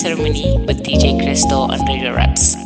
Ceremony with DJ Crystal on Radio Raps.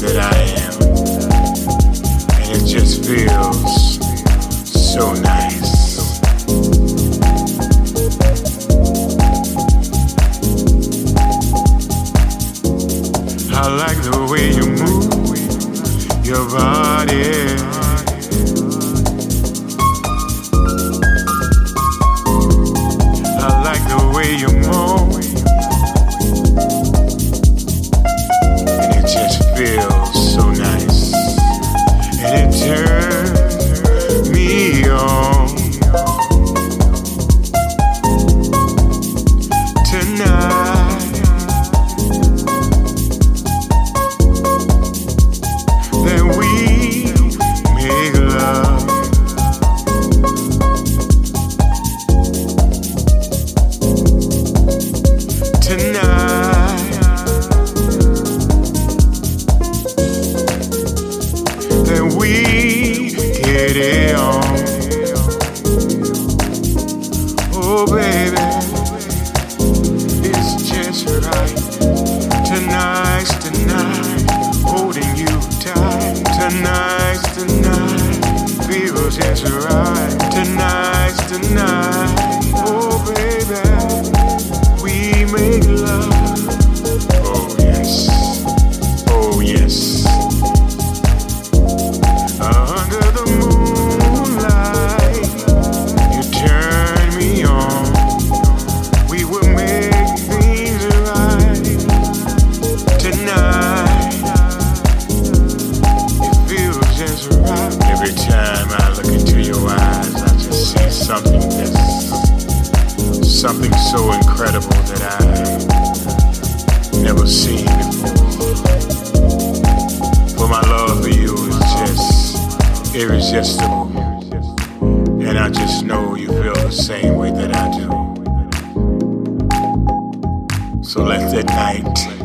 that I am. And it just feels so nice. I like the way you move your body. And I just know you feel the same way that I do. So let that night.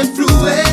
went through it.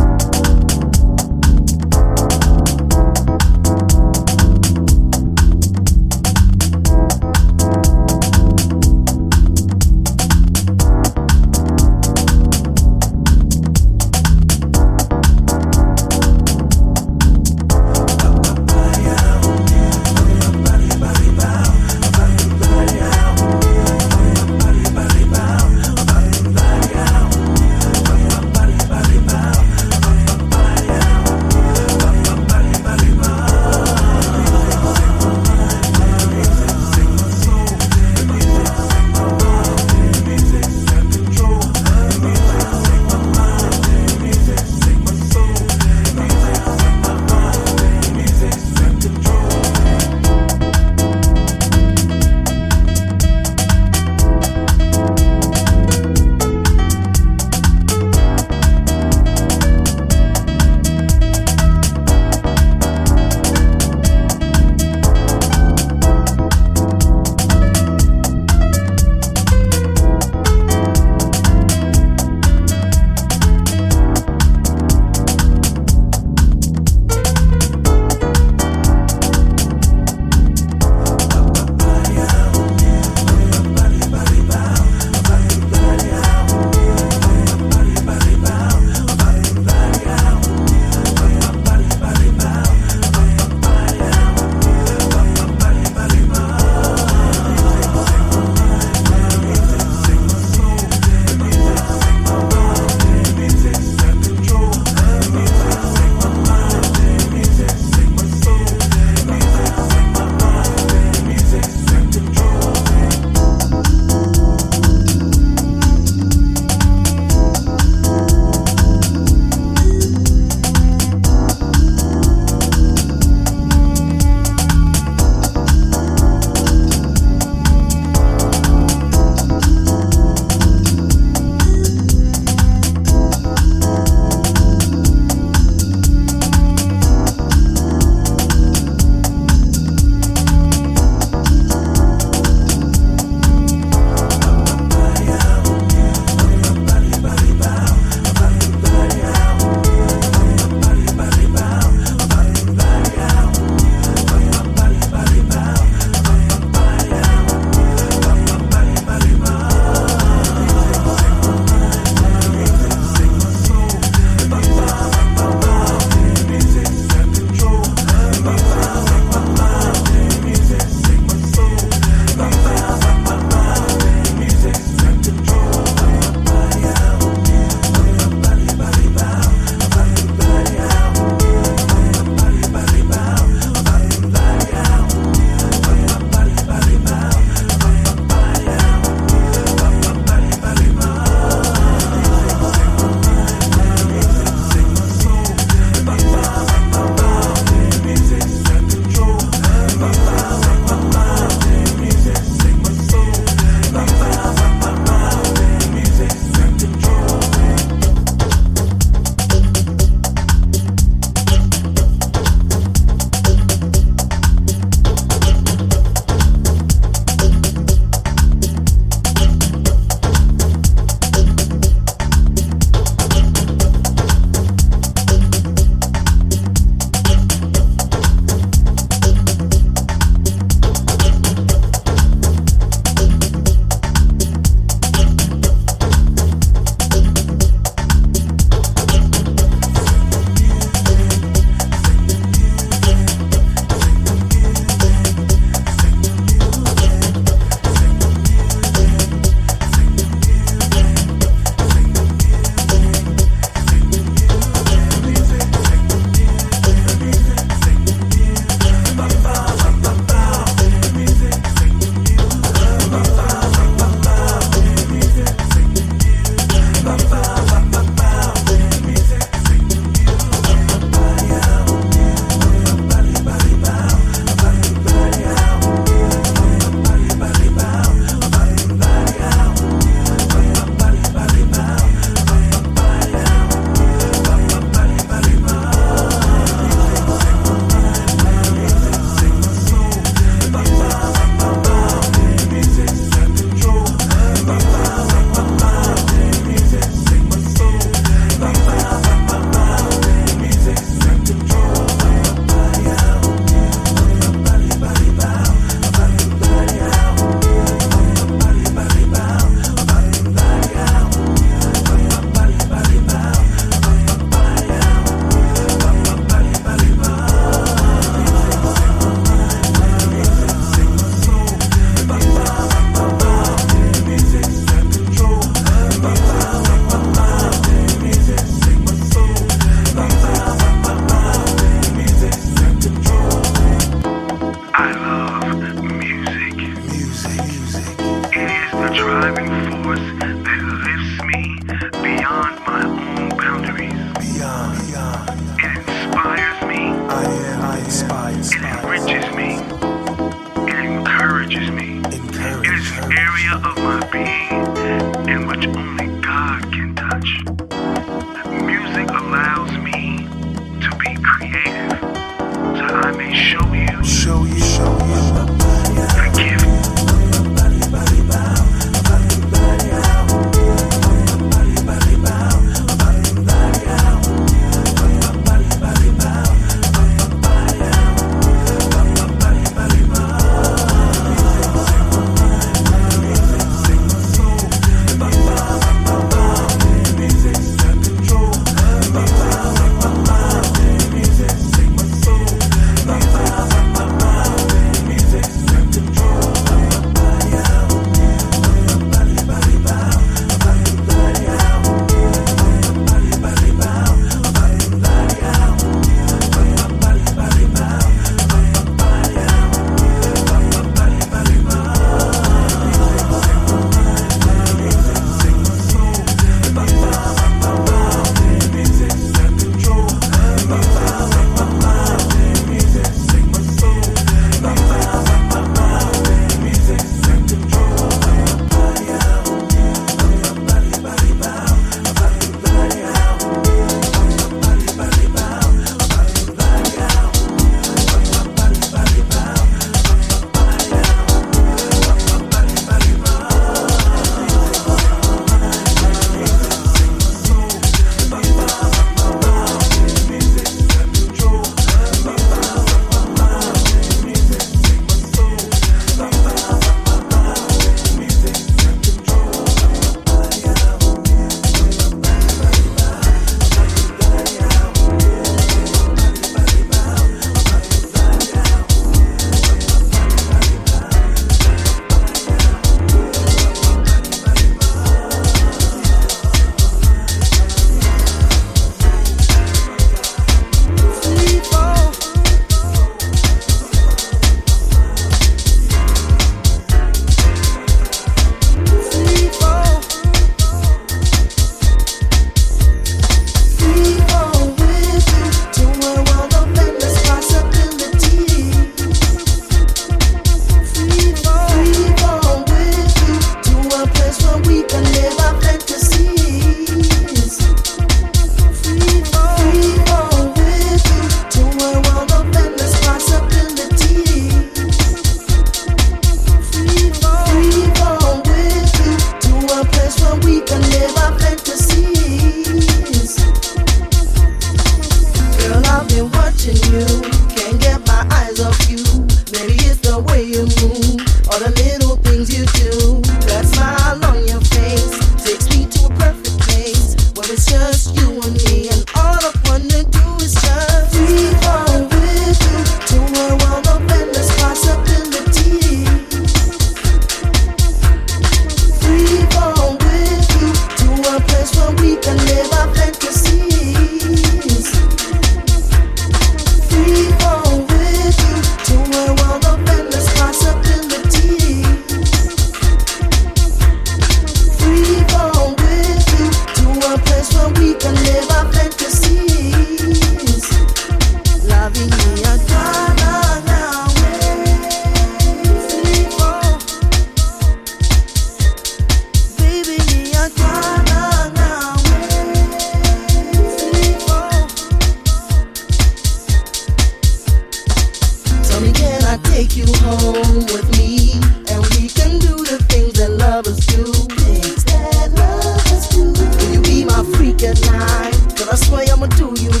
I wanna do is just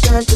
be on with